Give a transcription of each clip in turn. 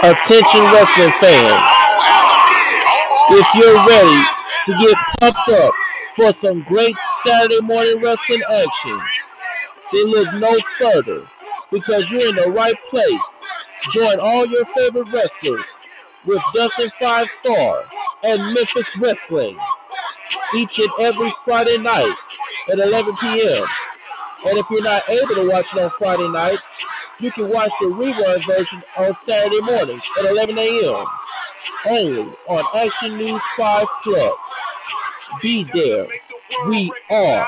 Attention wrestling fans. If you're ready to get pumped up for some great Saturday morning wrestling action, then look no further because you're in the right place. Join all your favorite wrestlers with Dustin Five Star and Memphis Wrestling each and every Friday night at 11 p.m. And if you're not able to watch it on Friday nights, you can watch the rerun version on Saturday mornings at 11 a.m. Only on Action News 5 Plus. Be there. We are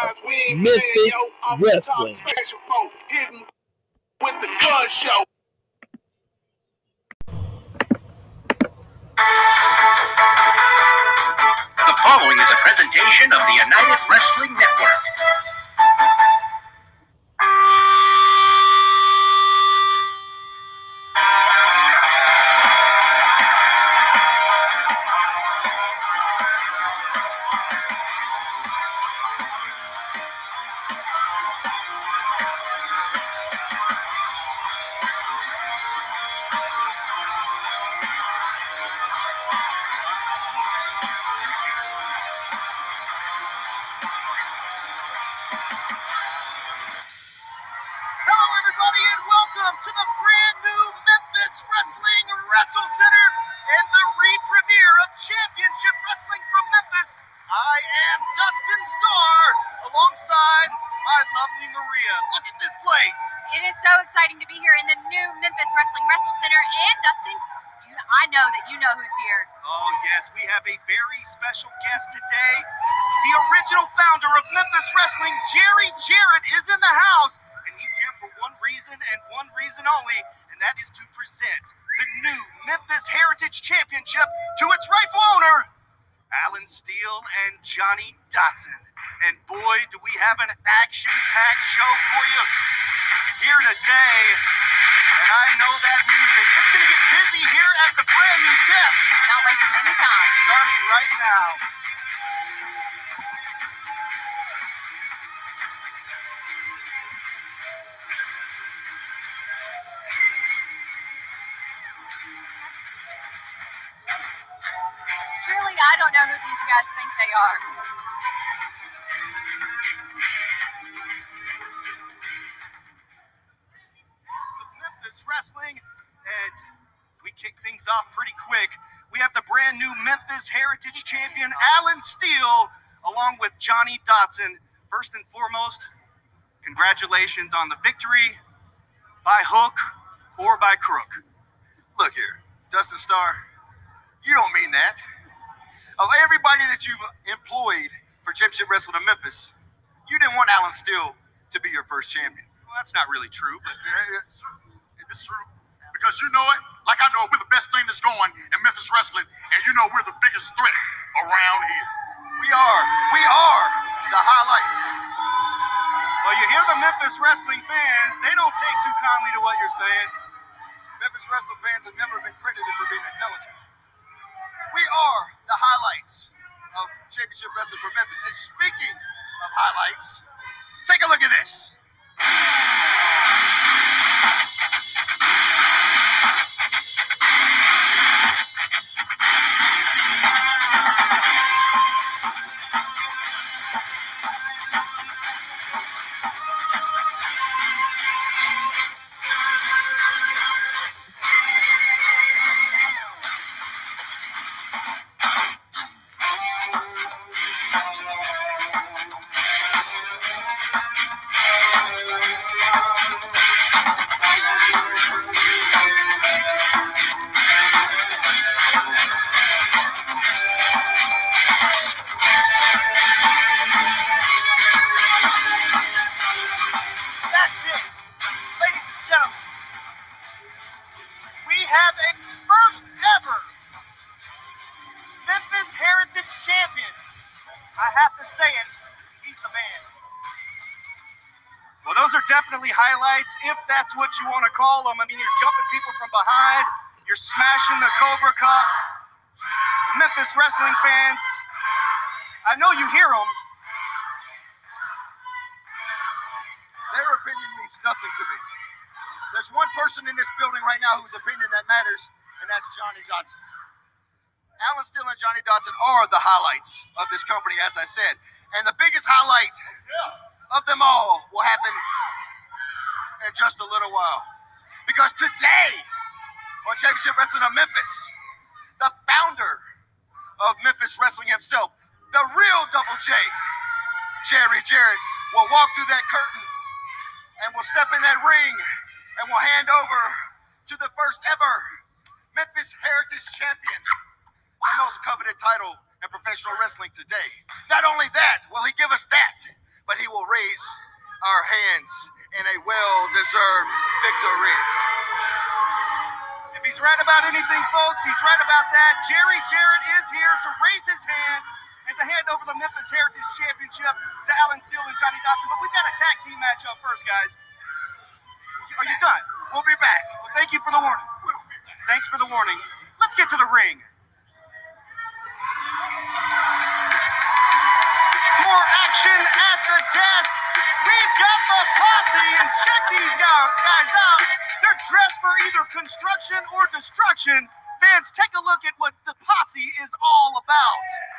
Memphis Wrestling. With the gun show. The following is a presentation of the United Wrestling Network. Lovely Maria. Look at this place. It is so exciting to be here in the new Memphis Wrestling Wrestle Center. And Dustin, you, I know that you know who's here. Oh, yes, we have a very special guest today. The original founder of Memphis Wrestling, Jerry Jarrett, is in the house, and he's here for one reason and one reason only, and that is to present the new Memphis Heritage Championship to its rightful owner, Alan Steel and Johnny Dotson. And boy, do we have an action packed show for you here today. And I know that music. It's going to get busy here at the brand new desk Not wasting any time. starting right now. Really, I don't know who these guys think they are. Off pretty quick. We have the brand new Memphis Heritage Champion, Alan Steel, along with Johnny Dotson. First and foremost, congratulations on the victory by hook or by crook. Look here, Dustin Starr, you don't mean that. Of everybody that you've employed for Championship Wrestling in Memphis, you didn't want Alan Steel to be your first champion. Well, that's not really true, but It's true. Because you know it, like I know it, we're the best thing that's going in Memphis wrestling, and you know we're the biggest threat around here. We are. We are the highlights. well, you hear the Memphis Wrestling fans, they don't take too kindly to what you're saying. Memphis wrestling fans have never been credited for being intelligent. We are the highlights of Championship Wrestling for Memphis. And speaking of highlights, take a look at this. Highlights, if that's what you want to call them. I mean, you're jumping people from behind, you're smashing the Cobra Cup. Memphis wrestling fans, I know you hear them. Their opinion means nothing to me. There's one person in this building right now whose opinion that matters, and that's Johnny Dotson. Alan Steel and Johnny Dotson are the highlights of this company, as I said. And the biggest highlight of them all will happen in just a little while. Because today, on Championship Wrestling of Memphis, the founder of Memphis Wrestling himself, the real Double J, Jerry Jarrett, will walk through that curtain and will step in that ring and will hand over to the first ever Memphis Heritage Champion, the most coveted title in professional wrestling today. Not only that, will he give us that, but he will raise our hands in a well-deserved victory. If he's right about anything, folks, he's right about that. Jerry Jarrett is here to raise his hand and to hand over the Memphis Heritage Championship to Alan Steel and Johnny Dotson. But we've got a tag team match up first, guys. Are you done? We'll be back. Well, thank you for the warning. Thanks for the warning. Let's get to the ring. More action at the desk. Got the posse, and check these guys out. They're dressed for either construction or destruction. Fans, take a look at what the posse is all about.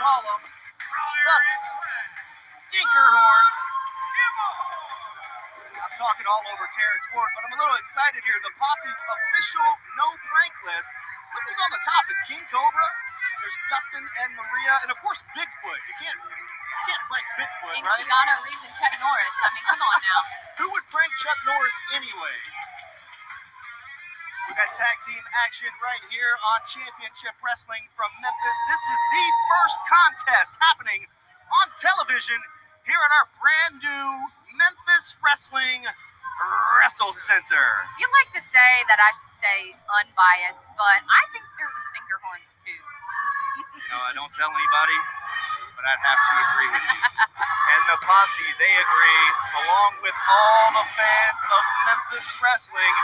To call them. I'm talking all over Terrence Ford, but I'm a little excited here. The posse's official no prank list. Look who's on the top. It's King Cobra. There's Dustin and Maria, and of course Bigfoot. You can't you can't prank Bigfoot, And right? Keanu Reeves and Chuck Norris. I mean, come on now. Who would prank Chuck Norris anyway? Got tag team action right here on Championship Wrestling from Memphis. This is the first contest happening on television here at our brand new Memphis Wrestling Wrestle Center. You like to say that I should stay unbiased, but I think they're the Stinkerhorns too. You know, I don't tell anybody, but I'd have to agree with you. And the posse, they agree, along with all the fans of Memphis Wrestling.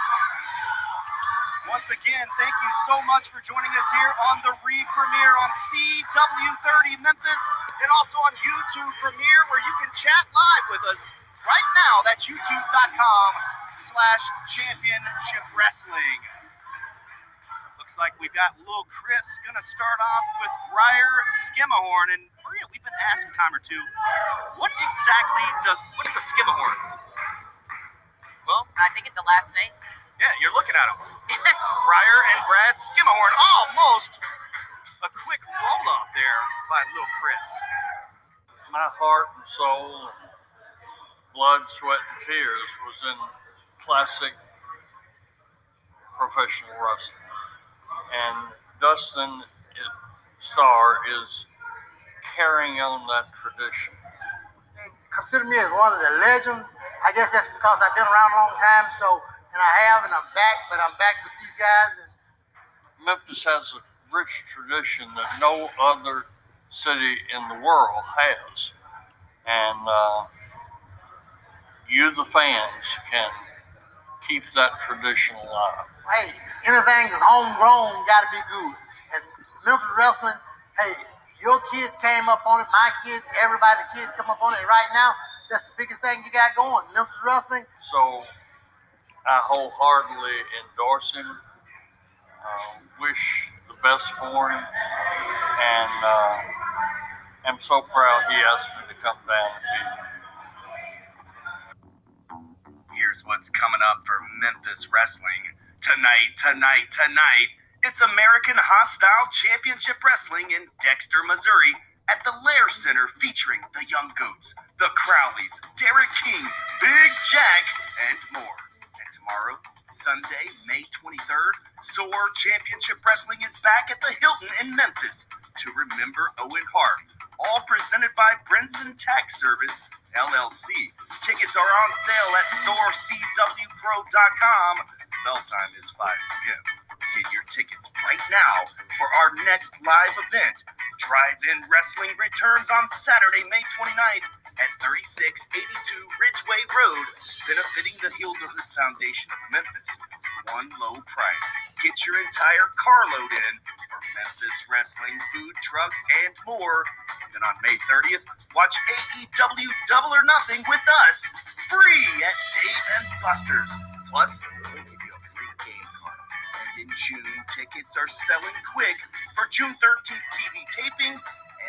Once again, thank you so much for joining us here on the re-premiere on CW30 Memphis and also on YouTube premiere where you can chat live with us right now. That's youtube.com slash championship wrestling. Looks like we've got Lil Chris gonna start off with Briar Skimmerhorn. And Maria, we've been asked a time or two, what exactly does what is a skimmerhorn? Well, I think it's a last name. yeah, you're looking at them. Briar and Brad Skimmerhorn. Almost a quick roll up there by Lil Chris. my heart and soul and blood, sweat, and tears was in classic professional wrestling. And Dustin is- Starr is carrying on that tradition. They consider me as one of the legends. I guess that's because I've been around a long time. So, and I have, and I'm back. But I'm back with these guys. And Memphis has a rich tradition that no other city in the world has. And uh, you, the fans, can keep that tradition alive. hey, anything that's homegrown got to be good. And Memphis wrestling, hey, your kids came up on it. My kids, everybody, kids come up on it. And right now, that's the biggest thing you got going. Memphis wrestling. So I wholeheartedly endorse him. Uh, wish the best for him, and uh, am so proud he asked me to come down and. Here's what's coming up for Memphis Wrestling. Tonight, tonight, tonight, it's American Hostile Championship Wrestling in Dexter, Missouri at the Lair Center featuring the Young Goats, the Crowleys, Derek King, Big Jack, and more. Tomorrow, Sunday, May 23rd, SOAR Championship Wrestling is back at the Hilton in Memphis to remember Owen Hart. All presented by Brinson Tax Service, LLC. Tickets are on sale at soarcwpro.com. Bell time is 5 p.m. Get your tickets right now for our next live event. Drive In Wrestling returns on Saturday, May 29th at 3682 Ridgeway Road, benefiting the Hilda Hood Foundation of Memphis. One low price. Get your entire carload in for Memphis wrestling, food trucks, and more. And then on May 30th, watch AEW Double or Nothing with us, free at Dave and Buster's. Plus, we'll give you a free game card. And in June, tickets are selling quick for June 13th TV tapings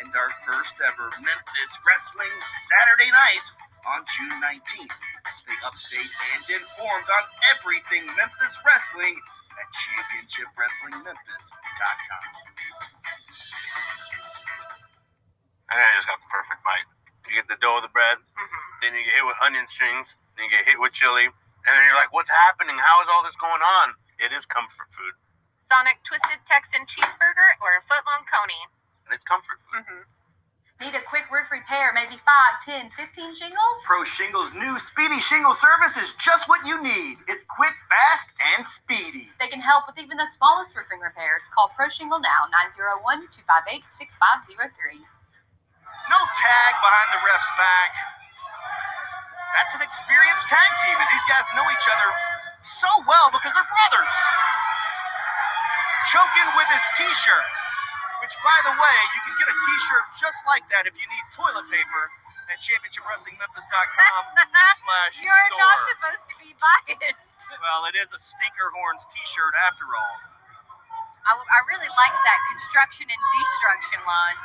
and our first ever Memphis Wrestling Saturday night on June 19th. Stay up to date and informed on everything Memphis Wrestling at ChampionshipWrestlingMemphis.com. I think I just got the perfect bite. You get the dough of the bread, mm-hmm. then you get hit with onion strings, then you get hit with chili, and then you're like, what's happening? How is all this going on? It is comfort food, Sonic Twisted Texan Cheeseburger or a footlong coney. And it's comfort food. Mm-hmm. Need a quick roof repair, maybe 5, 10, 15 shingles? Pro Shingles' new Speedy Shingle service is just what you need. It's quick, fast, and speedy. They can help with even the smallest roofing repairs. Call Pro Shingle now, 901 258 6503. No tag behind the ref's back. That's an experienced tag team, and these guys know each other so well because they're brothers. Choking with his t-shirt, which, by the way, you can get a t-shirt just like that if you need toilet paper at championshipwrestlingmemphis.com slash You're not store. supposed to be biased. Well, it is a Stinker Horns t-shirt after all. I, I really like that construction and destruction line.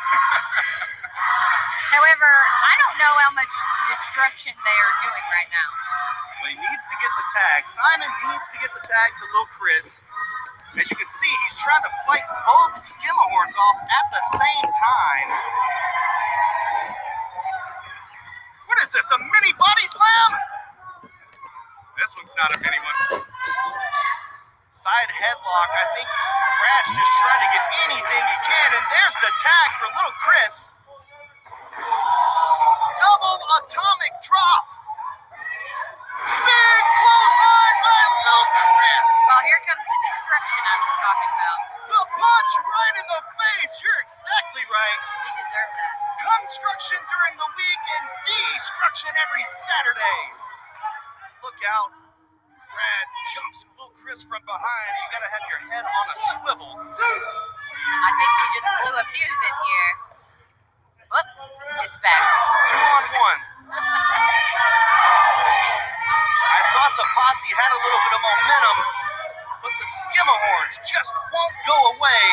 However, I don't know how much destruction they are doing right now. Well, he needs to get the tag. Simon needs to get the tag to Lil Chris. As you can see, he's trying to fight both Skimmerhorns off at the same time. What is this, a mini body slam? This one's not a mini one. Side headlock. I think Brad's just trying to get anything he can, and there's the tag for Little Chris. Double atomic drop. Big clothesline by Lil Chris. Well, here comes destruction I was talking about. The punch right in the face. You're exactly right. He deserved that. Construction during the week and destruction every Saturday. Look out. Brad jumps Lil Chris from behind. You gotta have your head on a swivel. I think we just blew a fuse in here. Whoop, it's back. Two on one. I thought the posse had a little bit of momentum, but the Skimmerhorns just won't go away.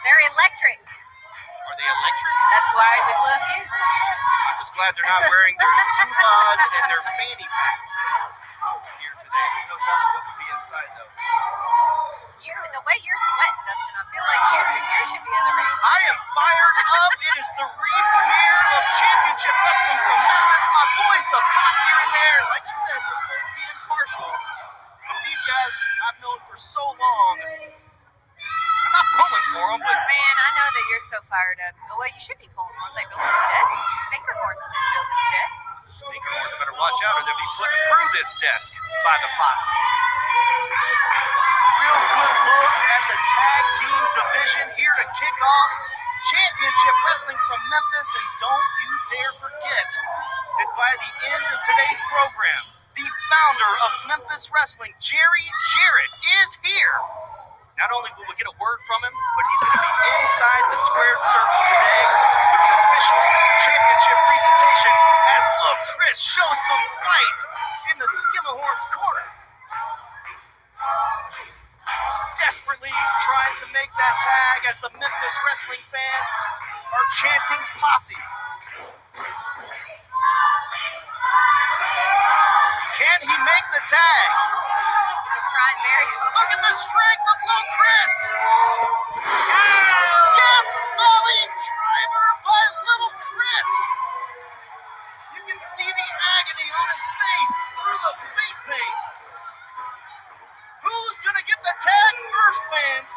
They're electric. Are they electric? That's why we a fuse. I'm just glad they're not wearing their Zubaz and their fanny packs here today. There's no telling what would be inside though. You, the way you're sweating, Dustin, I feel like you, you should be in the ring. I am fired up. It is the re-premiere of Championship Wrestling from Memphis. My boys, the Posse long. I'm not pulling for them, but. Man, I know that you're so fired up. Oh Well, you should be pulling for them. They built this desk. Stinkerhorns didn't build this desk. Stinkerhorns better watch out or they'll be put through this desk by the posse. Real good look at the tag team division here to kick off championship wrestling from Memphis. And don't you dare forget that by the end of today's program, the founder of Memphis Wrestling, Jerry Jarrett, is here. Not only will we get a word from him, but he's going to be inside the squared circle today with the official championship presentation as Lil Chris shows some fight in the Skimmerhorns corner. Desperately trying to make that tag as the Memphis wrestling fans are chanting posse. Can he make the tag? He's trying very hard. Look at the strength of Lil Chris. Death Valley driver by Little Chris. You can see the agony on his face through the face paint. Who's gonna get the tag first, fans?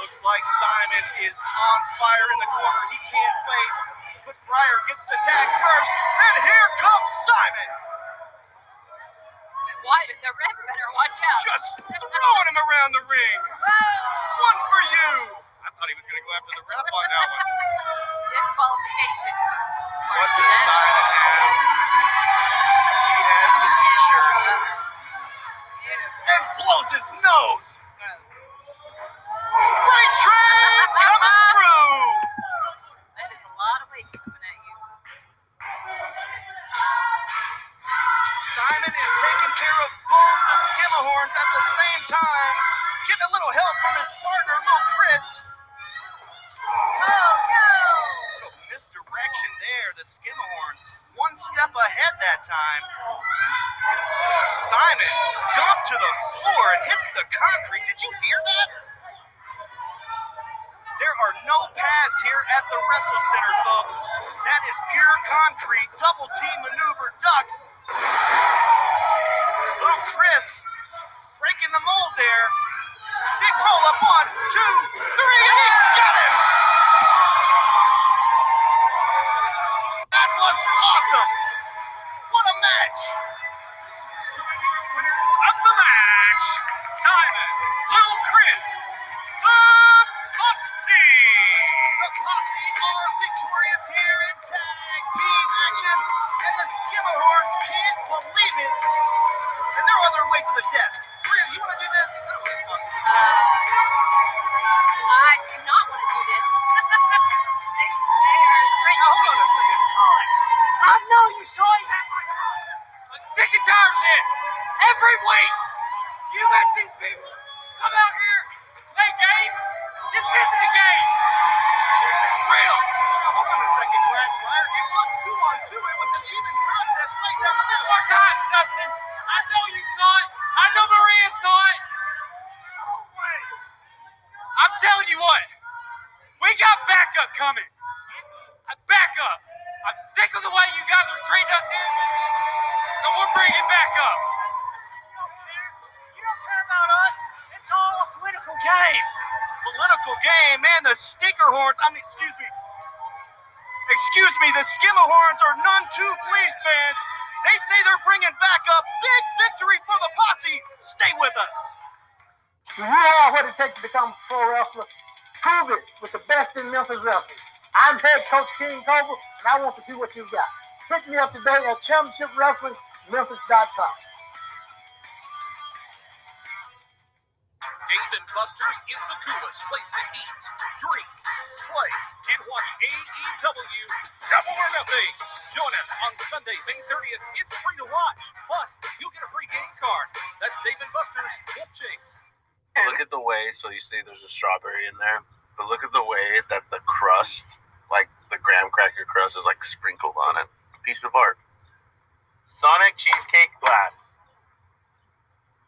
Looks like Simon is on fire in the corner. He can't wait. But Breyer gets the tag first, and here comes Simon. Why, the ref better watch out. Just throwing him around the ring. Whoa! One for you. I thought he was going to go after the ref on that one. Disqualification. Smart What does Simon have? He has the t-shirt and blows his nose. Gross. Freight train at the same time, getting a little help from his partner, little Chris. Little misdirection there, the Skimmerhorns. One step ahead that time. Simon jumped to the floor and hits the concrete. Did you hear that? There are no pads here at the Wrestle Center, folks. That is pure concrete, double team maneuver ducks. Little Chris breaking the mold there. Big roll up, one, two, three, and he got him! That was awesome! What a match! Winners of the match, Simon, Lil Chris, So we're bringing backup. You don't care about us. It's all a political game. Political game, man. The Stinkerhorns. I mean, excuse me. Excuse me. The Skimmerhorns are none too pleased, fans. They say they're bringing back a big victory for the posse. Stay with us. You are what it takes to become a pro wrestler. Prove it with the best in Memphis wrestling. I'm head coach King Cobra, and I want to see what you've got. Hit me up today at championshipwrestlingmemphis.com. Dave and Buster's is the coolest place to eat, drink, play, and watch AEW Double or Nothing. Join us on Sunday, May 30th. It's free to watch. Plus, you'll get a free game card. That's Dave and Buster's Wolf Chase. Look at the way, so you see there's a strawberry in there, but look at the way that the crust, like the graham cracker crust, is like sprinkled on it. A Piece of art. Sonic cheesecake glass.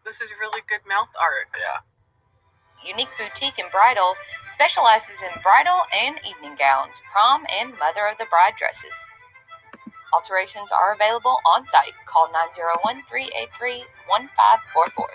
This is really good mouth art. Yeah. Unique Boutique and Bridal specializes in bridal and evening gowns, prom and mother of the bride dresses. Alterations are available on site. Call 901 383 1544.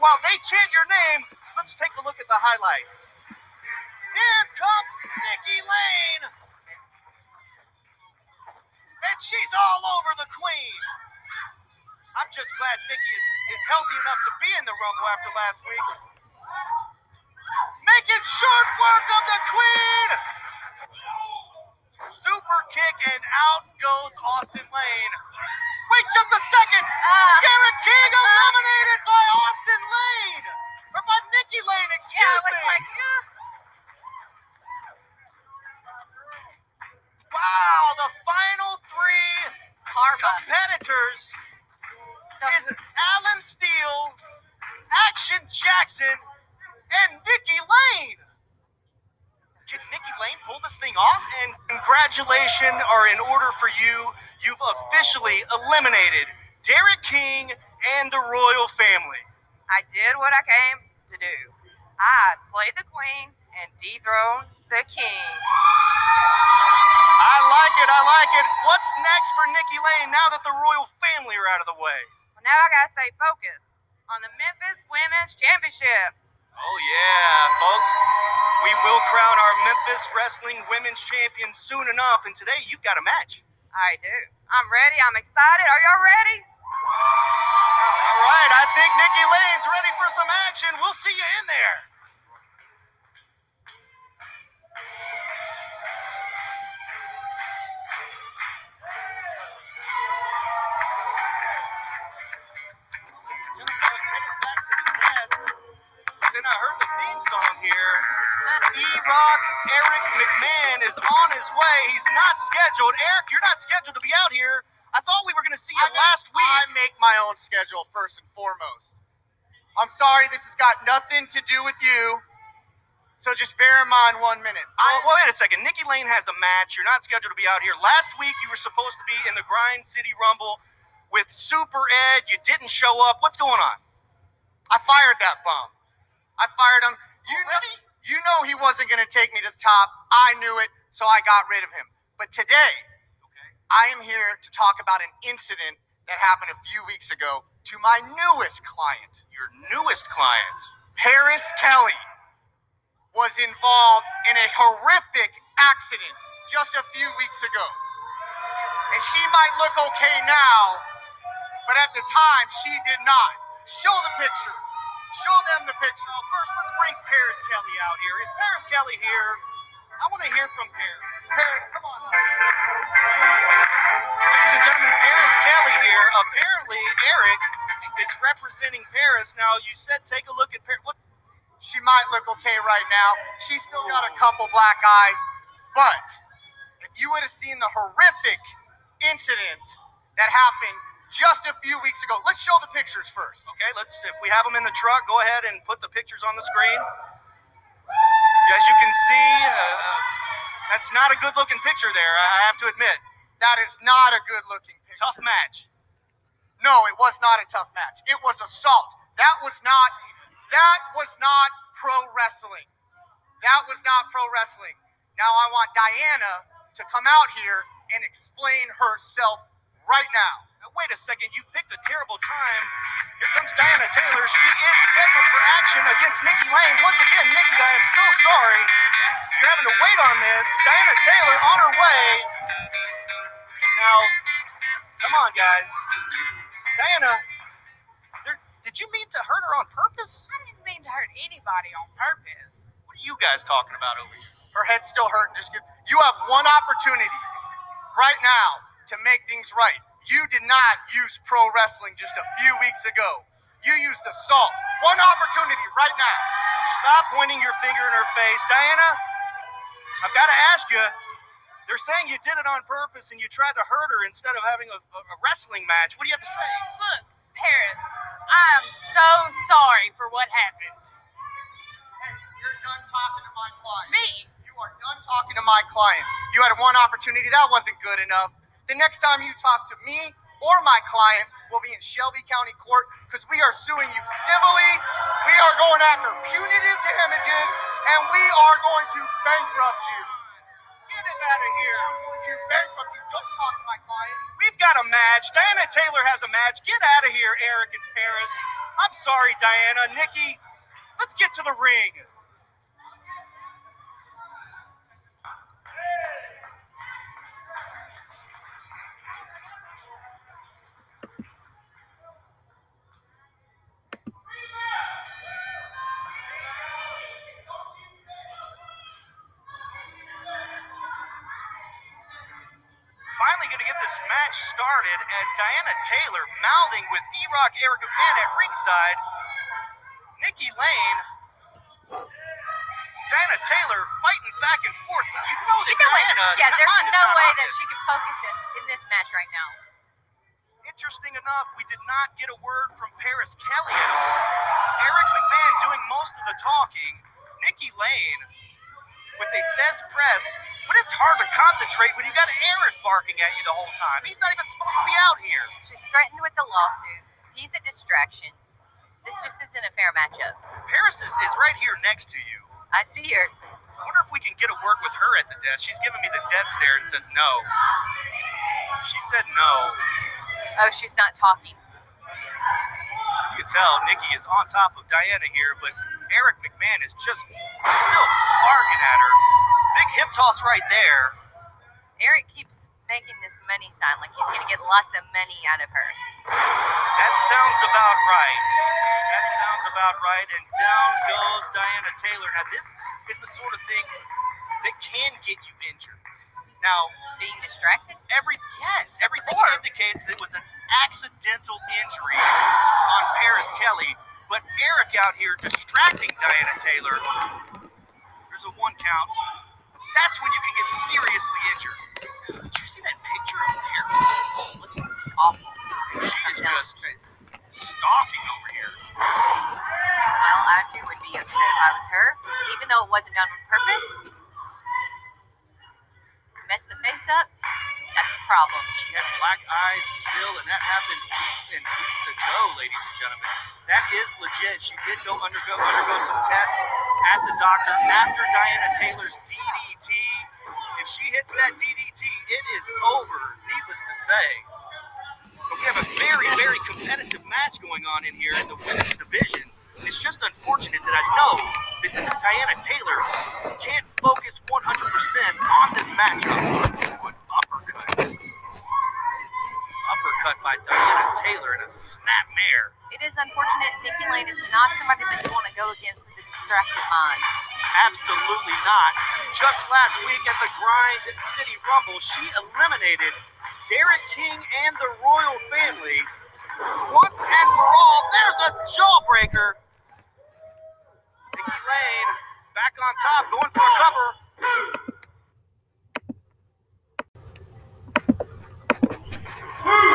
While they chant your name, let's take a look at the highlights. Here comes Nikki Lane. And she's all over the Queen. I'm just glad Nikki is, is healthy enough to be in the Rumble after last week. Making short work of the Queen. Super kick and out goes Austin Lane. Wait just a second. Derek King eliminated by Austin Lane. Or by Nikki Lane, excuse Yeah, me. like, uh, Wow, the final three competitors is Alan Steel, Action Jackson, and Nikki Lane. Can Nikki Lane pull this thing off? And congratulations are in order for you. You've officially eliminated Derek King and the royal family. I did what I came to do. I slayed the queen and dethroned the king. I like it. I like it. What's next for Nikki Lane now that the royal family are out of the way? Well, now I gotta stay focused on the Memphis Women's Championship. Oh, yeah, folks. We will crown our Memphis Wrestling Women's Champion soon enough, and today you've got a match. I do. I'm ready. I'm excited. Are y'all ready? All right, I think Nikki Lane's ready for some action. We'll see you in there. E-Rock Eric McMahon is on his way. He's not scheduled. Eric, you're not scheduled to be out here. I thought we were going to see you last week. I make my own schedule first and foremost. I'm sorry, this has got nothing to do with you. So just bear in mind one minute. I, well, wait a second. Nikki Lane has a match. You're not scheduled to be out here. Last week, you were supposed to be in the Grind City Rumble with Super Ed. You didn't show up. What's going on? I fired that bum. I fired him. You know, you know he wasn't going to take me to the top. I knew it, so I got rid of him. But today, I am here to talk about an incident that happened a few weeks ago to my newest client. Your newest client, Paris Kelly, was involved in a horrific accident just a few weeks ago. And she might look okay now, but at the time she did not. Show the pictures. Show them the picture. Well, first, let's bring Paris Kelly out here. Is Paris Kelly here? I want to hear from Paris. Paris, come on. Ladies and gentlemen, Paris Kelly here. Apparently, Eric is representing Paris. Now, you said take a look at Paris. What? She might look okay right now. She's still got a couple black eyes. But if you would have seen the horrific incident that happened just a few weeks ago, let's show the pictures first. Okay, let's. If we have them in the truck, go ahead and put the pictures on the screen. As you can see, uh, that's not a good-looking picture there. I have to admit. That is not a good looking picture. Tough match. No, it was not a tough match. It was assault. That was not that was not pro wrestling. That was not pro wrestling. Now I want Diana to come out here and explain herself right now. Now, wait a second. You picked a terrible time. Here comes Diana Taylor. She is scheduled for action against Nikki Lane. Once again, Nikki, I am so sorry. You're having to wait on this. Diana Taylor on her way. Now, come on, guys. Diana, did you mean to hurt her on purpose? I didn't mean to hurt anybody on purpose. What are you guys talking about over here? Her head's still hurting. Just give, you have one opportunity right now to make things right. You did not use pro wrestling just a few weeks ago. You used assault. One opportunity right now. Stop pointing your finger in her face. Diana, I've got to ask you. They're saying you did it on purpose and you tried to hurt her instead of having a, a, a wrestling match. What do you have to say? Look, Paris, I am so sorry for what happened. Hey, you're done talking to my client. Me? You are done talking to my client. You had one opportunity. That wasn't good enough. The next time you talk to me or my client will be in Shelby County Court because we are suing you civilly. We are going after punitive damages and we are going to bankrupt you. Get him out of here. I'm going to bankrupt you. Don't talk to my client. We've got a match. Diana Taylor has a match. Get out of here, Eric and Paris. I'm sorry, Diana. Nikki, let's get to the ring. Going to get this match started as Diana Taylor mouthing with E-Rock Eric McMahon at ringside. Nikki Lane, Diana Taylor fighting back and forth, but you know that You know? Diana Yeah, there's no way that this. she can focus in, in this match right now. Interesting enough, we did not get a word from Paris Kelly at all. Eric McMahon doing most of the talking. Nikki Lane with a Thesz press, but it's hard to concentrate when you got Eric barking at you the whole time. He's not even supposed to be out here. She's threatened with the lawsuit. He's a distraction. This just isn't a fair matchup. Paris is, is right here next to you. I see her. I wonder if we can get a word with her at the desk. She's giving me the death stare and says no. She said no. Oh, she's not talking. You can tell Nikki is on top of Diana here, but Eric McMahon is just still barking at her. Hip toss right there. Eric keeps making this money sign like he's going to get lots of money out of her. That sounds about right. That sounds about right. And down goes Diana Taylor. Now, this is the sort of thing that can get you injured. Now, Being distracted? every yes, everything indicates that it was an accidental injury on Paris Kelly, but Eric out here distracting Diana Taylor. There's a one count. That's when you can get seriously injured. Did you see that picture of Paris? Looks awful. She is just stalking over here. Well, I too would be upset if I was her, even though it wasn't done on purpose. Mess the face up, that's a problem. She had black eyes still, and that happened weeks and weeks ago, ladies and gentlemen. That is legit. She did go undergo undergo some tests at the doctor after Diana Taylor's DDT. That DDT, it is over, needless to say. But we have a very, very competitive match going on in here in the women's division. It's just unfortunate that I know that Diana Taylor can't focus 100% on this matchup. What uppercut. Uppercut by Diana Taylor in a snap mare. It is unfortunate Nikki Lane is not somebody that you want to go against with a distracted mind. Absolutely not. Just last week at the Grind City Rumble, she eliminated Derek King and the Royal Family. Once and for all, there's a jawbreaker. Nikki Lane back on top, going for a cover.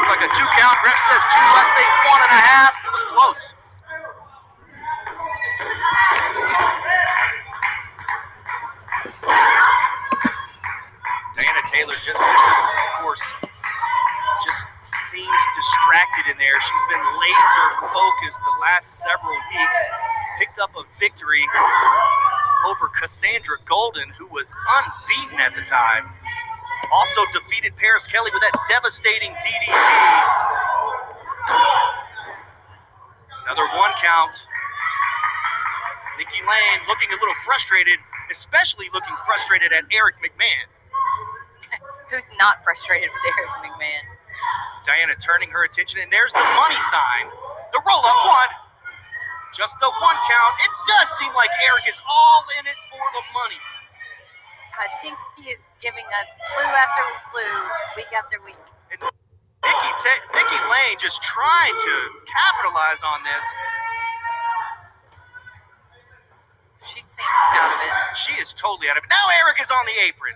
Like a two count. Ref says two. I say one and a half. It was close. Diana Taylor just, of course, just seems distracted in there. She's been laser focused the last several weeks. Picked up a victory over Cassandra Golden, who was unbeaten at the time. Also defeated Paris Kelly with that devastating DDT. Another one count. Nikki Lane looking a little frustrated, especially looking frustrated at Eric McMahon. Who's not frustrated with Eric McMahon? Diana turning her attention, and there's the money sign. The roll up one. Just a one count. It does seem like Eric is all in it for the money. I think he is giving us clue after clue, week after week. Nikki, Ta- Nikki Lane just trying to capitalize on this. She seems out of it. She is totally out of it. Now Eric is on the apron.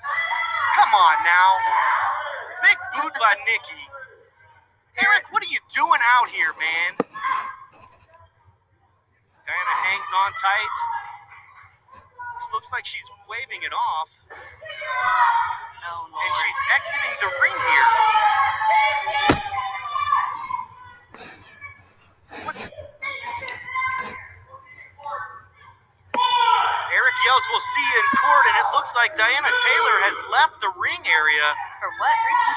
Come on now. Big boot by Nikki. Eric, what are you doing out here, man? Diana hangs on tight. This looks like she's waving it off. Oh, And she's exiting the ring here. Eric yells, We'll see you in court, and it looks like Diana Taylor has left the ring area. For what reason?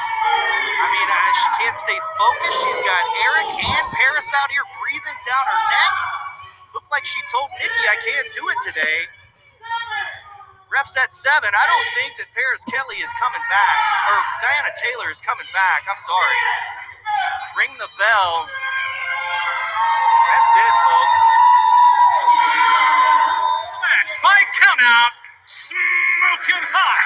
I mean, uh, she can't stay focused. She's got Eric and Paris out here breathing down her neck. Looked like she told Nikki, I can't do it today. Ref's at seven. I don't think that Paris Kelly is coming back, or Diana Taylor is coming back. I'm sorry. Ring the bell. That's it, folks. Match by countout, smoking hot,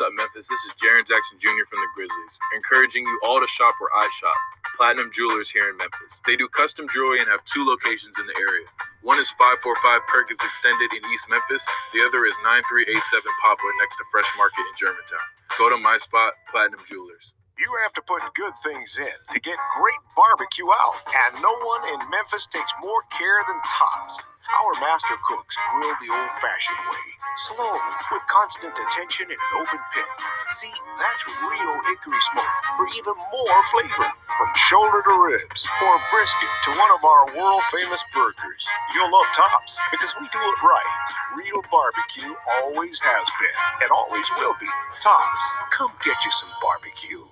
What's up, Memphis? This is Jaren Jackson Jr. from the Grizzlies, encouraging you all to shop where I shop, Platinum Jewelers here in Memphis. They do custom jewelry and have two locations in the area. One is 545 Perkins Extended in East Memphis. The other is 9387 Poplar next to Fresh Market in Germantown. Go to my spot, Platinum Jewelers. You have to put good things in to get great barbecue out. And no one in Memphis takes more care than Tops. Our master cooks grill the old fashioned way, slow, with constant attention in an open pit. See, that's real hickory smoke for even more flavor. From shoulder to ribs or brisket to one of our world famous burgers. You'll love Tops because we do it right. Real barbecue always has been and always will be. Tops, come get you some barbecue.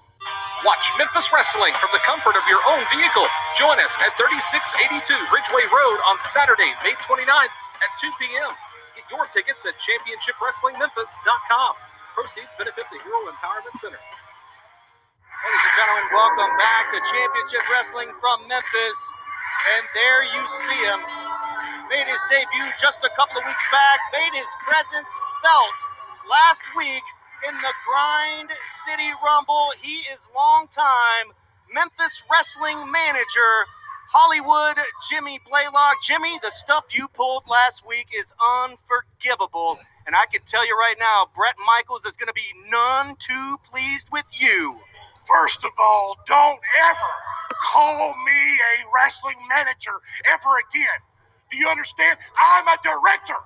Watch Memphis Wrestling from the comfort of your own vehicle. Join us at 3682 Ridgeway Road on Saturday, May 29th at 2 p.m. Get your tickets at championshipwrestlingmemphis.com. Proceeds benefit the Hero Empowerment Center. Ladies and gentlemen, welcome back to Championship Wrestling from Memphis. And there you see him. Made his debut just a couple of weeks back, made his presence felt last week in the Grind City Rumble. He is longtime Memphis wrestling manager, Hollywood Jimmy Blaylock. Jimmy, the stuff you pulled last week is unforgivable. And I can tell you right now, Brett Michaels is going to be none too pleased with you. First of all, don't ever call me a wrestling manager ever again. Do you understand? I'm a director.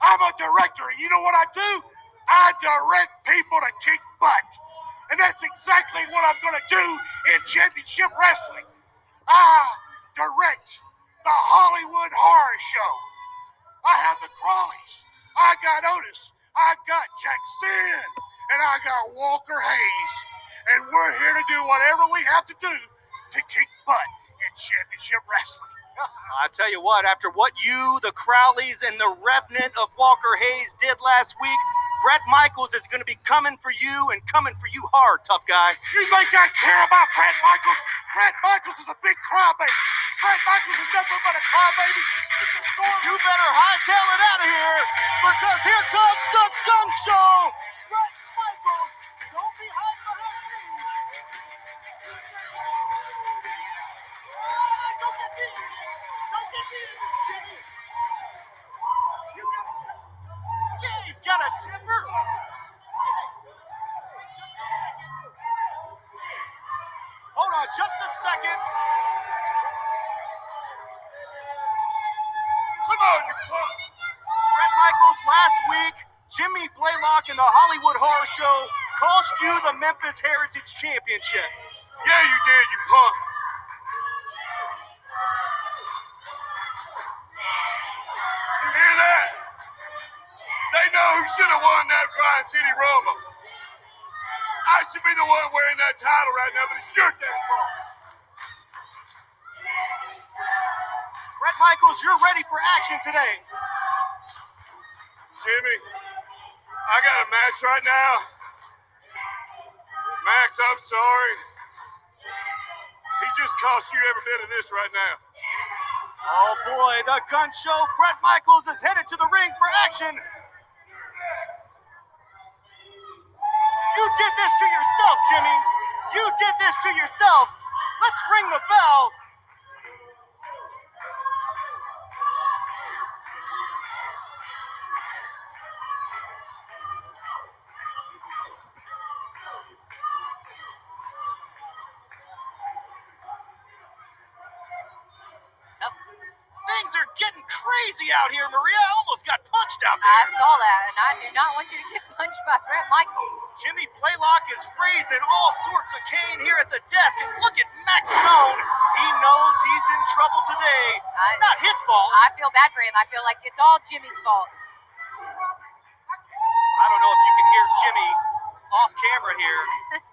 I'm a director. And you know what I do? I direct people to kick butt. And that's exactly what I'm going to do in championship wrestling. I direct the Hollywood Horror Show. I have the Crawleys. I got Otis. I got Jackson. And I got Walker Hayes. And we're here to do whatever we have to do to kick butt in championship wrestling. I tell you what, after what you, the Crowleys, and the Revenant of Walker Hayes did last week, Brett Michaels is going to be coming for you and coming for you hard, tough guy. You think I care about Brett Michaels? Brett Michaels is a big crybaby. Brett Michaels is nothing but a crybaby. You better hightail it out of here because here comes the gun show. The Heritage Championship. Yeah, you did, you punk. You hear that? They know who should have won that Grind City Rumble. I should be the one wearing that title right now, but it's your damn fault. Brett Michaels, you're ready for action today. Jimmy, I got a match right now. Max, I'm sorry. He just cost you every bit of this right now. Oh boy, the gun show. Brett Michaels is headed to the ring for action. You did this to yourself, Jimmy. You did this to yourself. Let's ring the bell. Crazy out here, Maria. I almost got punched out there. I saw that, and I do not want you to get punched by Brett Michaels. Jimmy Blaylock is raising all sorts of Cain here at the desk, and look at Max Stone. He knows he's in trouble today. It's not his fault. I feel bad for him. I feel like it's all Jimmy's fault. I don't know if you can hear Jimmy off camera here.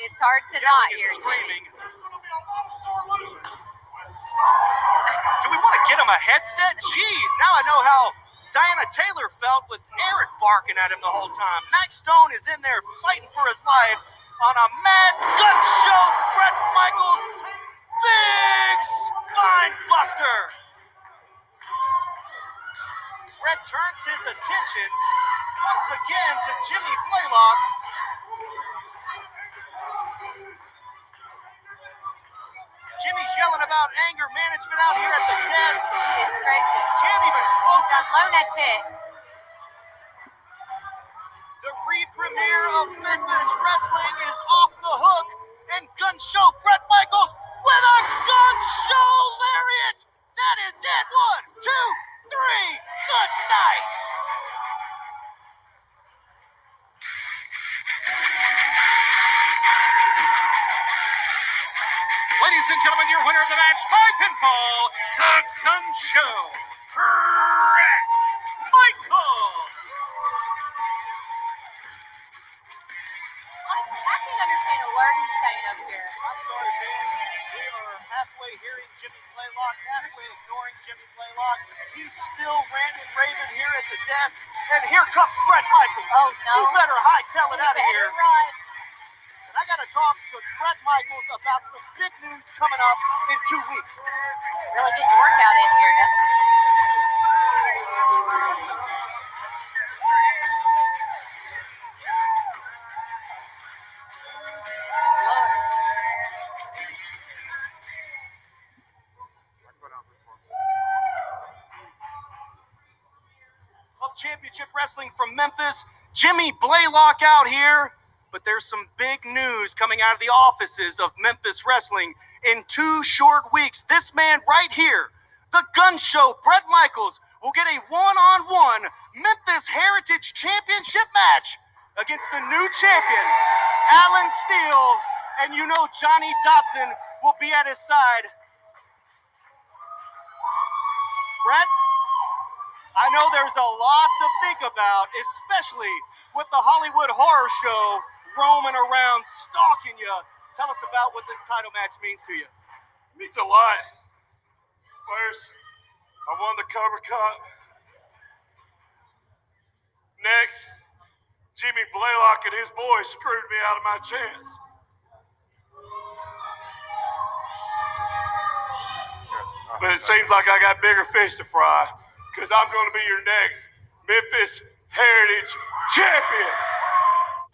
It's hard to not hear Jimmy. screaming. Do we want to get him a headset? Jeez, now I know how Diana Taylor felt with Eric barking at him the whole time. Max Stone is in there fighting for his life on a mad gun show. Brett Michaels, big spine buster. Brett turns his attention once again to Jimmy Blaylock. Jimmy's yelling about anger management out here at the desk. He is crazy. Can't even He's a lunatic. The re-premiere of Memphis Wrestling is off the hook, and Gun Show Brett Michaels with a Gun Show lariat. That is it. One, two, three. Good night. Winner of the match by pinfall, the Gun Show, Brett Michaels. I can't understand a word he's saying up here. I'm sorry, man. We are halfway hearing Jimmy Blaylock, halfway ignoring Jimmy Blaylock. He's still ranting and raving here at the desk. And here comes Brett Michaels. Oh, no. You better hightail it You out of here. run. Brett Michaels about some big news coming up in two weeks. Really get your workout in here, Dustin. Championship Wrestling from Memphis. Jimmy Blaylock out here. But there's some big news coming out of the offices of Memphis Wrestling in two short weeks. This man right here, the gun show, Brett Michaels, will get a one on one Memphis Heritage Championship match against the new champion, Alan Steel. And you know Johnny Dotson will be at his side. Brett, I know there's a lot to think about, especially with the Hollywood Horror Show roaming around, stalking you. Tell us about what this title match means to you. means a lot. First, I won the Cobra Cup. Next, Jimmy Blaylock and his boys screwed me out of my chance. But it seems like I got bigger fish to fry because I'm going to be your next Memphis Heritage Champion.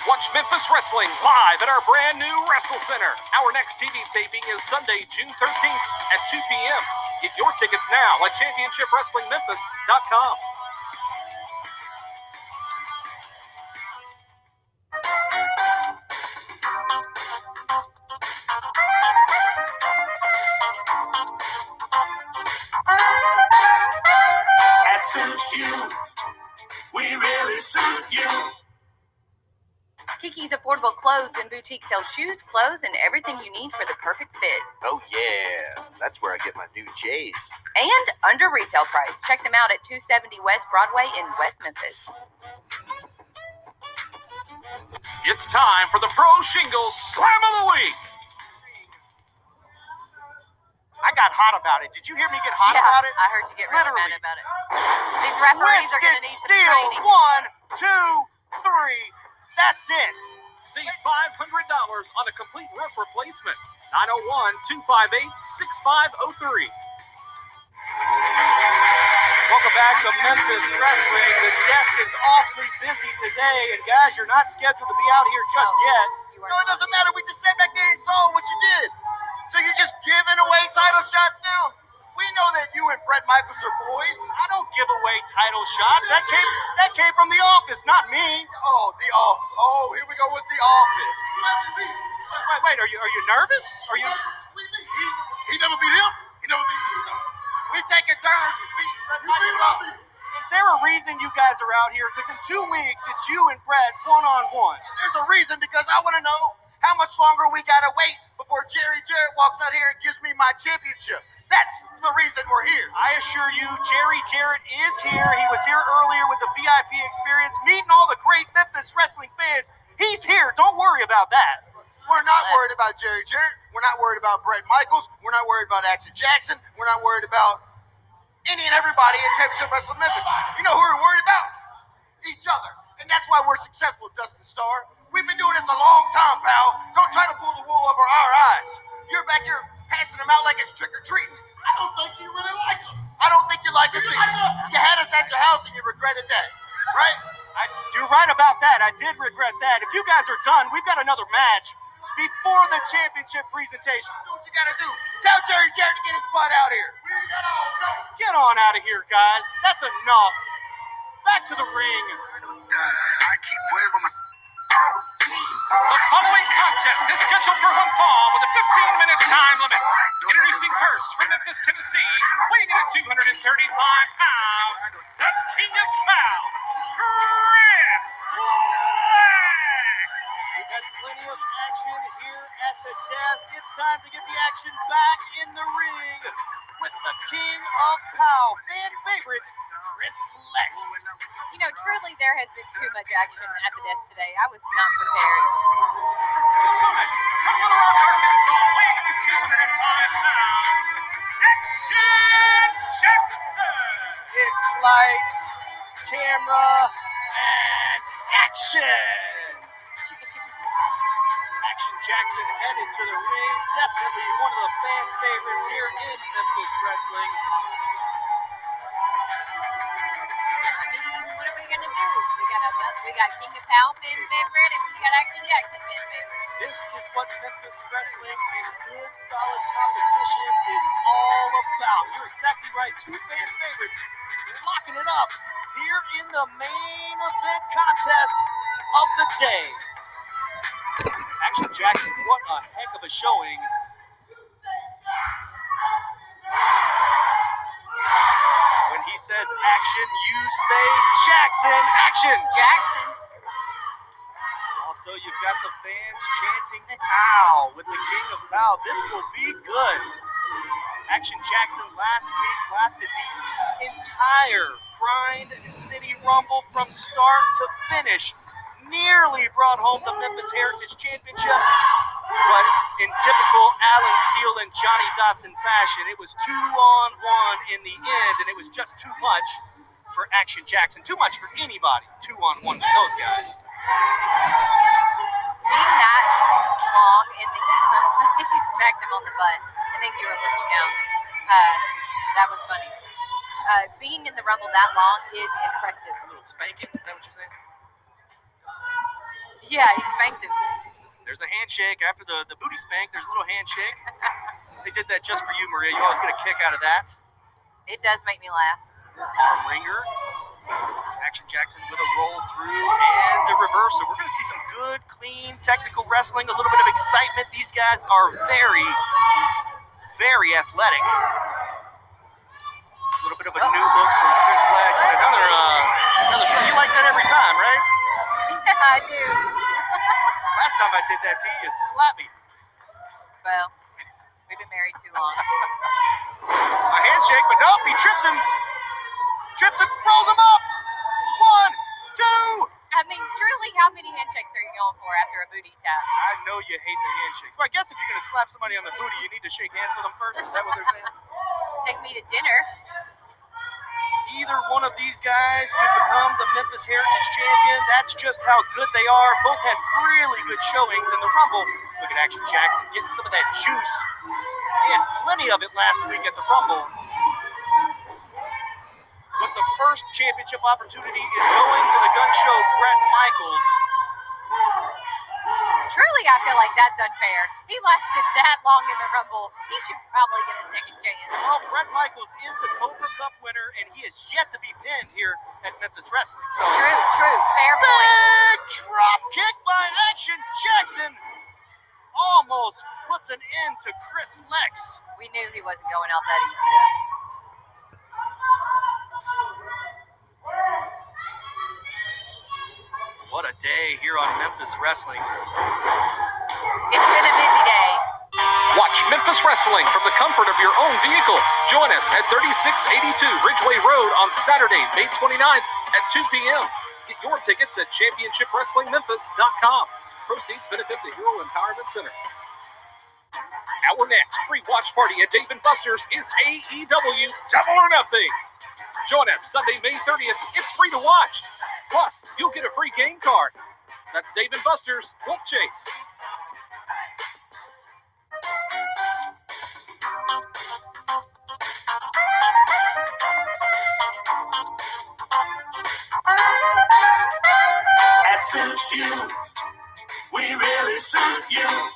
Watch Memphis Wrestling live at our brand new Wrestle Center. Our next TV taping is Sunday, June 13th at 2 p.m. Get your tickets now at championshipwrestlingmemphis.com. Clothes and Boutique sells shoes, clothes, and everything you need for the perfect fit. Oh yeah, that's where I get my new J's. And under retail price. Check them out at 270 West Broadway in West Memphis. It's time for the Pro Shingles Slam of the Week. I got hot about it. Did you hear me get hot Yeah, about it? I heard you get really Literally. mad about it. These referees are going to need some Steel. training. One, two, three. That's it. Save $500 on a complete roof replacement. 901 258 6503. Welcome back to Memphis Wrestling. The desk is awfully busy today, and guys, you're not scheduled to be out here just yet. No, it doesn't matter. We just sat back there and saw what you did. So you're just giving away title shots now? We know that you and Brett Michaels are boys. I don't give away title shots. That came that came from the office, not me. Oh, the office. Oh, here we go with the office. Wait, wait, wait. Are you are you nervous? Are you? He, he never beat him. He never beat you. We taking turns. We beat Brett Michaels. Is there a reason you guys are out here? Because in two weeks, it's you and Brett one on one. There's a reason because I want to know how much longer we gotta wait before Jerry Jarrett walks out here and gives me my championship. That's the reason we're here. I assure you, Jerry Jarrett is here. He was here earlier with the VIP experience, meeting all the great Memphis wrestling fans. He's here. Don't worry about that. We're not worried about Jerry Jarrett. We're not worried about Brett Michaels. We're not worried about Action Jackson. We're not worried about any and everybody at Championship Wrestling Memphis. You know who we're worried about? Each other. And that's why we're successful, Dustin Starr. We've been doing this a long time, pal. Don't try to pull the wool over our eyes. You're back here passing them out like it's trick or treating. I don't think you really like us. I don't think you like us either. You had us at your house and you regretted that, right? I, you're right about that. I did regret that. If you guys are done, we've got another match before the championship presentation. Do what you gotta do. Tell Jerry Jarrett to get his butt out here. Get on out of here, guys. That's enough. Back to the ring. The following contest is scheduled for one fall with a 15 minute time limit. Introducing first from Memphis, Tennessee, weighing in at 235 pounds, the King of Pow, Chris Lex. We've got plenty of action here at the desk. It's time to get the action back in the ring with the King of Pow, fan favorite, Chris Lex. You know, truly, there has been too much action at the desk today. I was not prepared. Coming from Little Rock, Arkansas, It's lights, camera, and action. Action Jackson headed to the ring. Definitely one of the fan favorites here in Memphis Wrestling. I mean, what are we gonna do? We got a we got King of Pow fan favorite, and we got Action Jackson fan favorite. This is what Memphis Wrestling and good, solid competition is all about. You're exactly right. Two fan favorites locking it up here in the main event contest of the day. Action Jackson, what a heck of a showing. When he says action, you say Jackson. Action! Jackson. Got the fans chanting "Pow" with the King of Pow. This will be good. Action Jackson last week lasted the entire Grind City Rumble from start to finish. Nearly brought home the Memphis Heritage Championship, but in typical Alan Steel and Johnny Dotson fashion, it was two on one in the end, and it was just too much for Action Jackson. Too much for anybody. Two on one with those guys. Being that long in the he smacked him on the butt. I think you were looking down. Uh, that was funny. Uh, being in the rumble that long is impressive. A little spanking, is that what you're saying? Yeah, he spanked him. There's a handshake after the, the booty spank. There's a little handshake. they did that just for you, Maria. You always get a kick out of that. It does make me laugh. Arm wringer. Action Jackson with a roll through and a reversal. We're going to see some good, clean, technical wrestling. A little bit of excitement. These guys are very, very athletic. A little bit of a new look from Chris Lex. Another, uh, another show. You like that every time, right? Yeah, I do. Last time I did that to you, you slapped me. Well, we've been married too long. A handshake, but nope, he trips him. Trips him, rolls him up. One, two. I mean, truly, how many handshakes are you going for after a booty tap? I know you hate the handshakes. Well, I guess if you're going to slap somebody on the booty, you need to shake hands with them first. Is that what they're saying? Take me to dinner. Either one of these guys could become the Memphis Heritage Champion. That's just how good they are. Both had really good showings in the Rumble. Look at Action Jackson getting some of that juice. He had plenty of it last week at the Rumble. But the first championship opportunity is going to the gun show Brett Michaels. Truly, I feel like that's unfair. He lasted that long in the Rumble. He should probably get a second chance. Well, Brett Michaels is the Cobra Cup winner, and he is yet to be pinned here at Memphis Wrestling. So True, true. Fair point. big drop kick by Action Jackson almost puts an end to Chris Lex. We knew he wasn't going out that easy, though. What a day here on Memphis Wrestling. It's been a busy day. Watch Memphis Wrestling from the comfort of your own vehicle. Join us at 3682 Ridgeway Road on Saturday, May 29th at 2 p.m. Get your tickets at championshipwrestlingmemphis.com. Proceeds benefit the Hero Empowerment Center. Our next free watch party at Dave and Buster's is AEW Double or Nothing. Join us Sunday, May 30th. It's free to watch. Plus, you'll get a free game card. That's Dave and Buster's Wolf Chase. That suits you. We really suit you.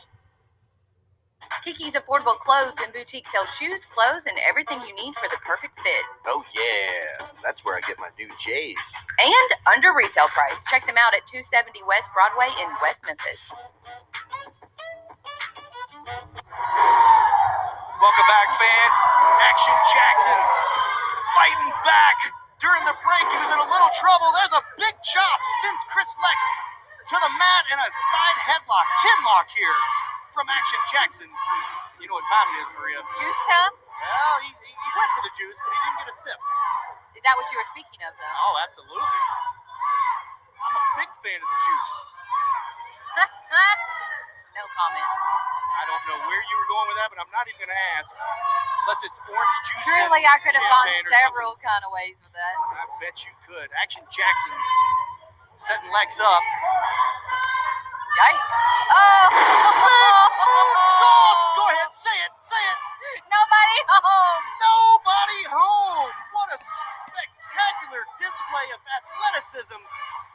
Kiki's Affordable Clothes and Boutique sells shoes, clothes, and everything you need for the perfect fit. Oh yeah, that's where I get my new J's. And under retail price. Check them out at 270 West Broadway in West Memphis. Welcome back, fans. Action Jackson fighting back. During the break, he was in a little trouble. There's a big chop, sends Chris Lex to the mat and a side headlock, chin lock here from Action Jackson. You know what time it is, Maria. Juice time? Well, he, he he went for the juice, but he didn't get a sip. Is that what you were speaking of, though? Oh, absolutely. I'm a big fan of the juice. no comment. I don't know where you were going with that, but I'm not even going to ask. Unless it's orange juice. Truly, I could have gone several kind of ways with that. I bet you could. Action Jackson setting legs up. Yikes. Oh! Nobody home. Nobody home. What a spectacular display of athleticism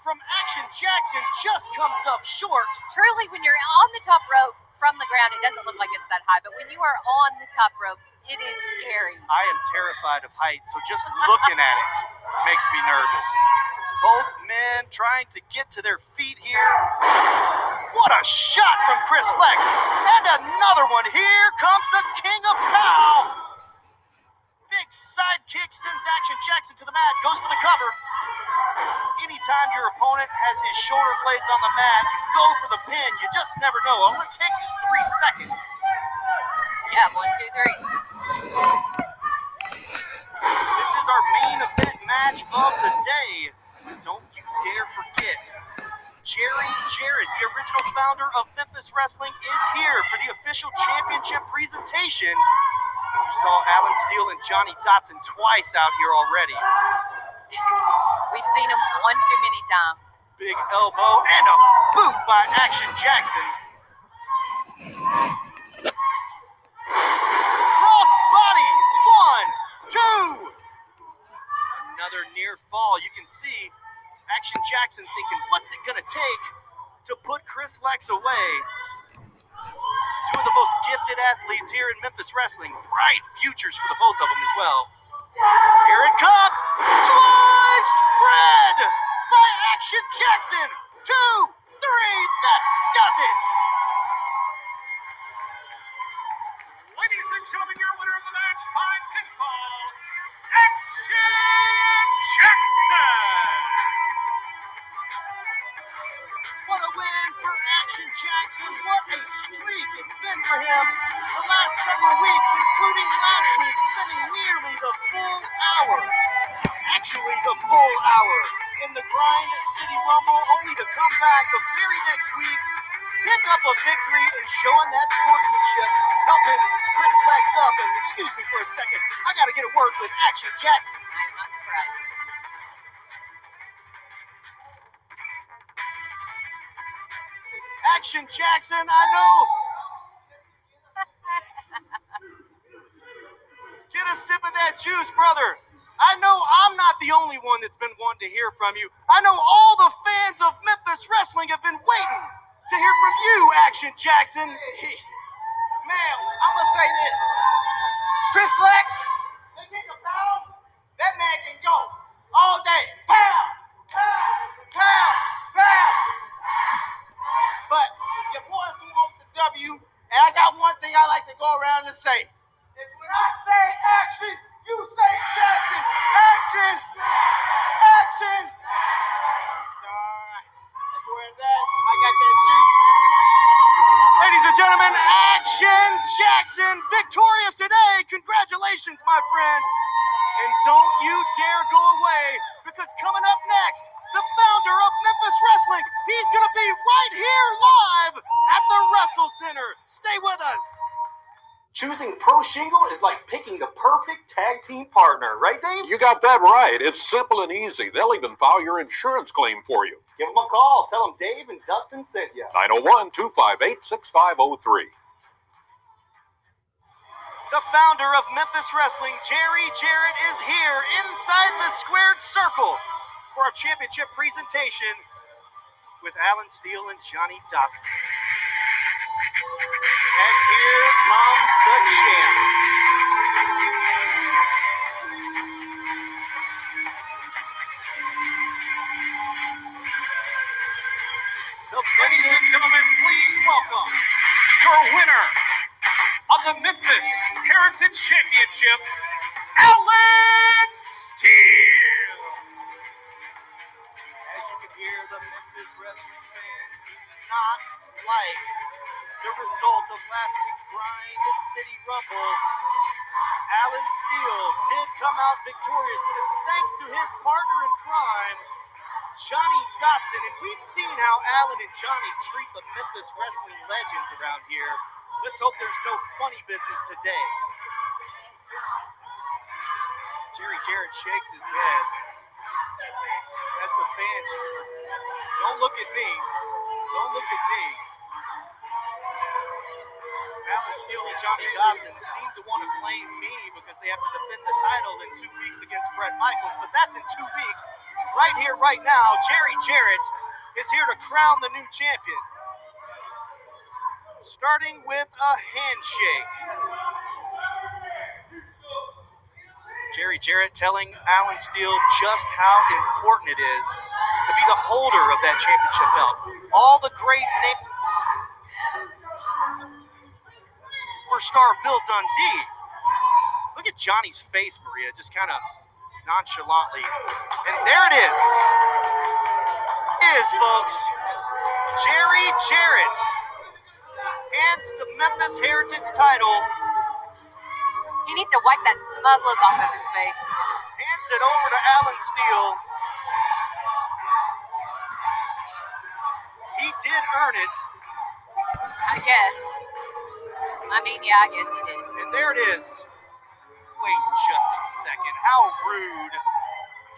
from Action Jackson just comes up short. Truly, when you're on the top rope from the ground, it doesn't look like it's that high. But when you are on the top rope, it is scary. I am terrified of heights, so just looking at it makes me nervous. Both men trying to get to their feet here. What a shot from Chris Lex. And another one. Here comes the King of Pow. Side sends Action Jackson to the mat. Goes for the cover. Anytime your opponent has his shoulder blades on the mat, you go for the pin. You just never know. All it takes is three seconds. Yeah, one, two, three. This is our main event match of the day. Don't you dare forget. Jerry Jarrett, the original founder of Memphis Wrestling, is here for the official championship presentation. We saw Alan Steel and Johnny Dotson twice out here already. We've seen him one too many times. Big elbow and a boot by Action Jackson. Cross body. One, two. Another near fall. You can see Action Jackson thinking, what's it going to take to put Chris Lex away? Two of the most gifted athletes here in Memphis Wrestling. Bright futures for the both of them as well. Here it comes. Sliced bread by Action Jackson. Two, three. That does it. Ladies and gentlemen, your winner of the match by pinfall, Action Jackson. What a streak it's been for him the last several weeks, including last week, spending nearly the full hour. Actually, the full hour in the Grind City Rumble, only to come back the very next week, pick up a victory and showing that sportsmanship, helping Chris Lex up. And excuse me for a second, I got to get a word with Action Jackson. Action Jackson, I know. Get a sip of that juice, brother. I know I'm not the only one that's been wanting to hear from you. I know all the fans of Memphis Wrestling have been waiting to hear from you, Action Jackson. Man, I'm gonna say this. Chris Lex, got that right. It's simple and easy. They'll even file your insurance claim for you. Give them a call. Tell them Dave and Dustin sent you. 901 258 6503. The founder of Memphis Wrestling, Jerry Jarrett, is here inside the squared circle for our championship presentation with Alan Steel and Johnny Dotson. And here comes the champ. Your winner of the Memphis Heritage Championship, Alan Steel. As you can hear, the Memphis wrestling fans do not like the result of last week's Grind City Rumble. Alan Steel did come out victorious, but it's thanks to his partner in crime, Johnny Dotson. And we've seen how Alan and Johnny treat the Memphis wrestling legends around here. Let's hope there's no funny business today. Jerry Jarrett shakes his head as the fans don't look at me. Don't look at me. Alan Steel and Johnny Dotson seem to want to blame me because they have to defend the title in two weeks against Brett Michaels, but that's in two weeks. Right here, right now, Jerry Jarrett is here to crown the new champion. Starting with a handshake. Jerry Jarrett telling Alan Steel just how important it is to be the holder of that championship belt. All the great names. Superstar Bill Dundee. Look at Johnny's face, Maria, just kind of nonchalantly. And there it is. It is, folks. Jerry Jarrett hands the Memphis Heritage title. He needs to wipe that smug look off of his face. Hands it over to Alan Steel. He did earn it. I guess. I mean, yeah, I guess he did. And there it is. How rude.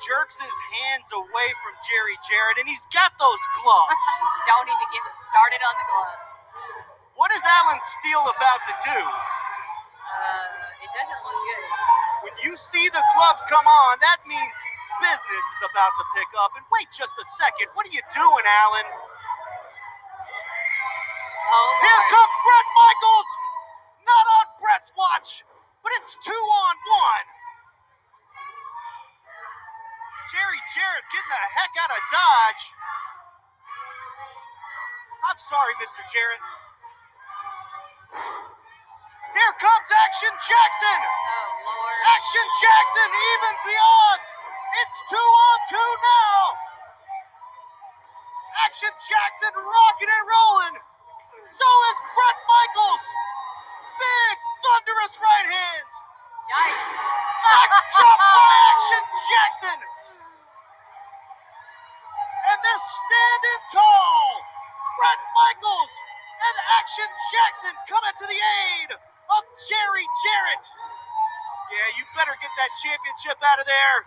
Jerks his hands away from Jerry Jarrett, and he's got those gloves. Don't even get started on the gloves. What is Alan Steel about to do? Uh, it doesn't look good. When you see the gloves come on, that means business is about to pick up. And wait just a second. What are you doing, Alan? Oh, Here comes Brett Michaels! Not on Brett's watch, but it's two on one. Jerry Jarrett getting the heck out of Dodge. I'm sorry, Mr. Jarrett. Here comes Action Jackson. Oh, Lord. Action Jackson evens the odds. It's two on two now. Action Jackson rocking and rolling. So is Brett Michaels. Big, thunderous right hands. Yikes. Back drop by Action Jackson. They're standing tall. Brett Michaels and Action Jackson coming to the aid of Jerry Jarrett. Yeah, you better get that championship out of there.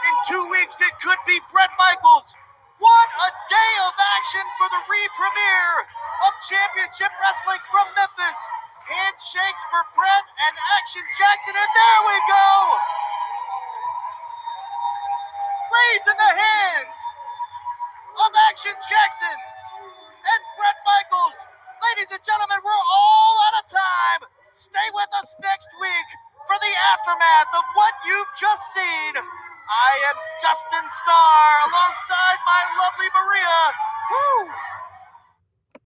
In two weeks, it could be Brett Michaels. What a day of action for the re-premiere of Championship Wrestling from Memphis. Handshakes for Brett and Action Jackson, and there we go. Raising the hands of Action Jackson and Brett Michaels. Ladies and gentlemen, we're all out of time. Stay with us next week for the aftermath of what you've just seen. I am Dustin Starr alongside my lovely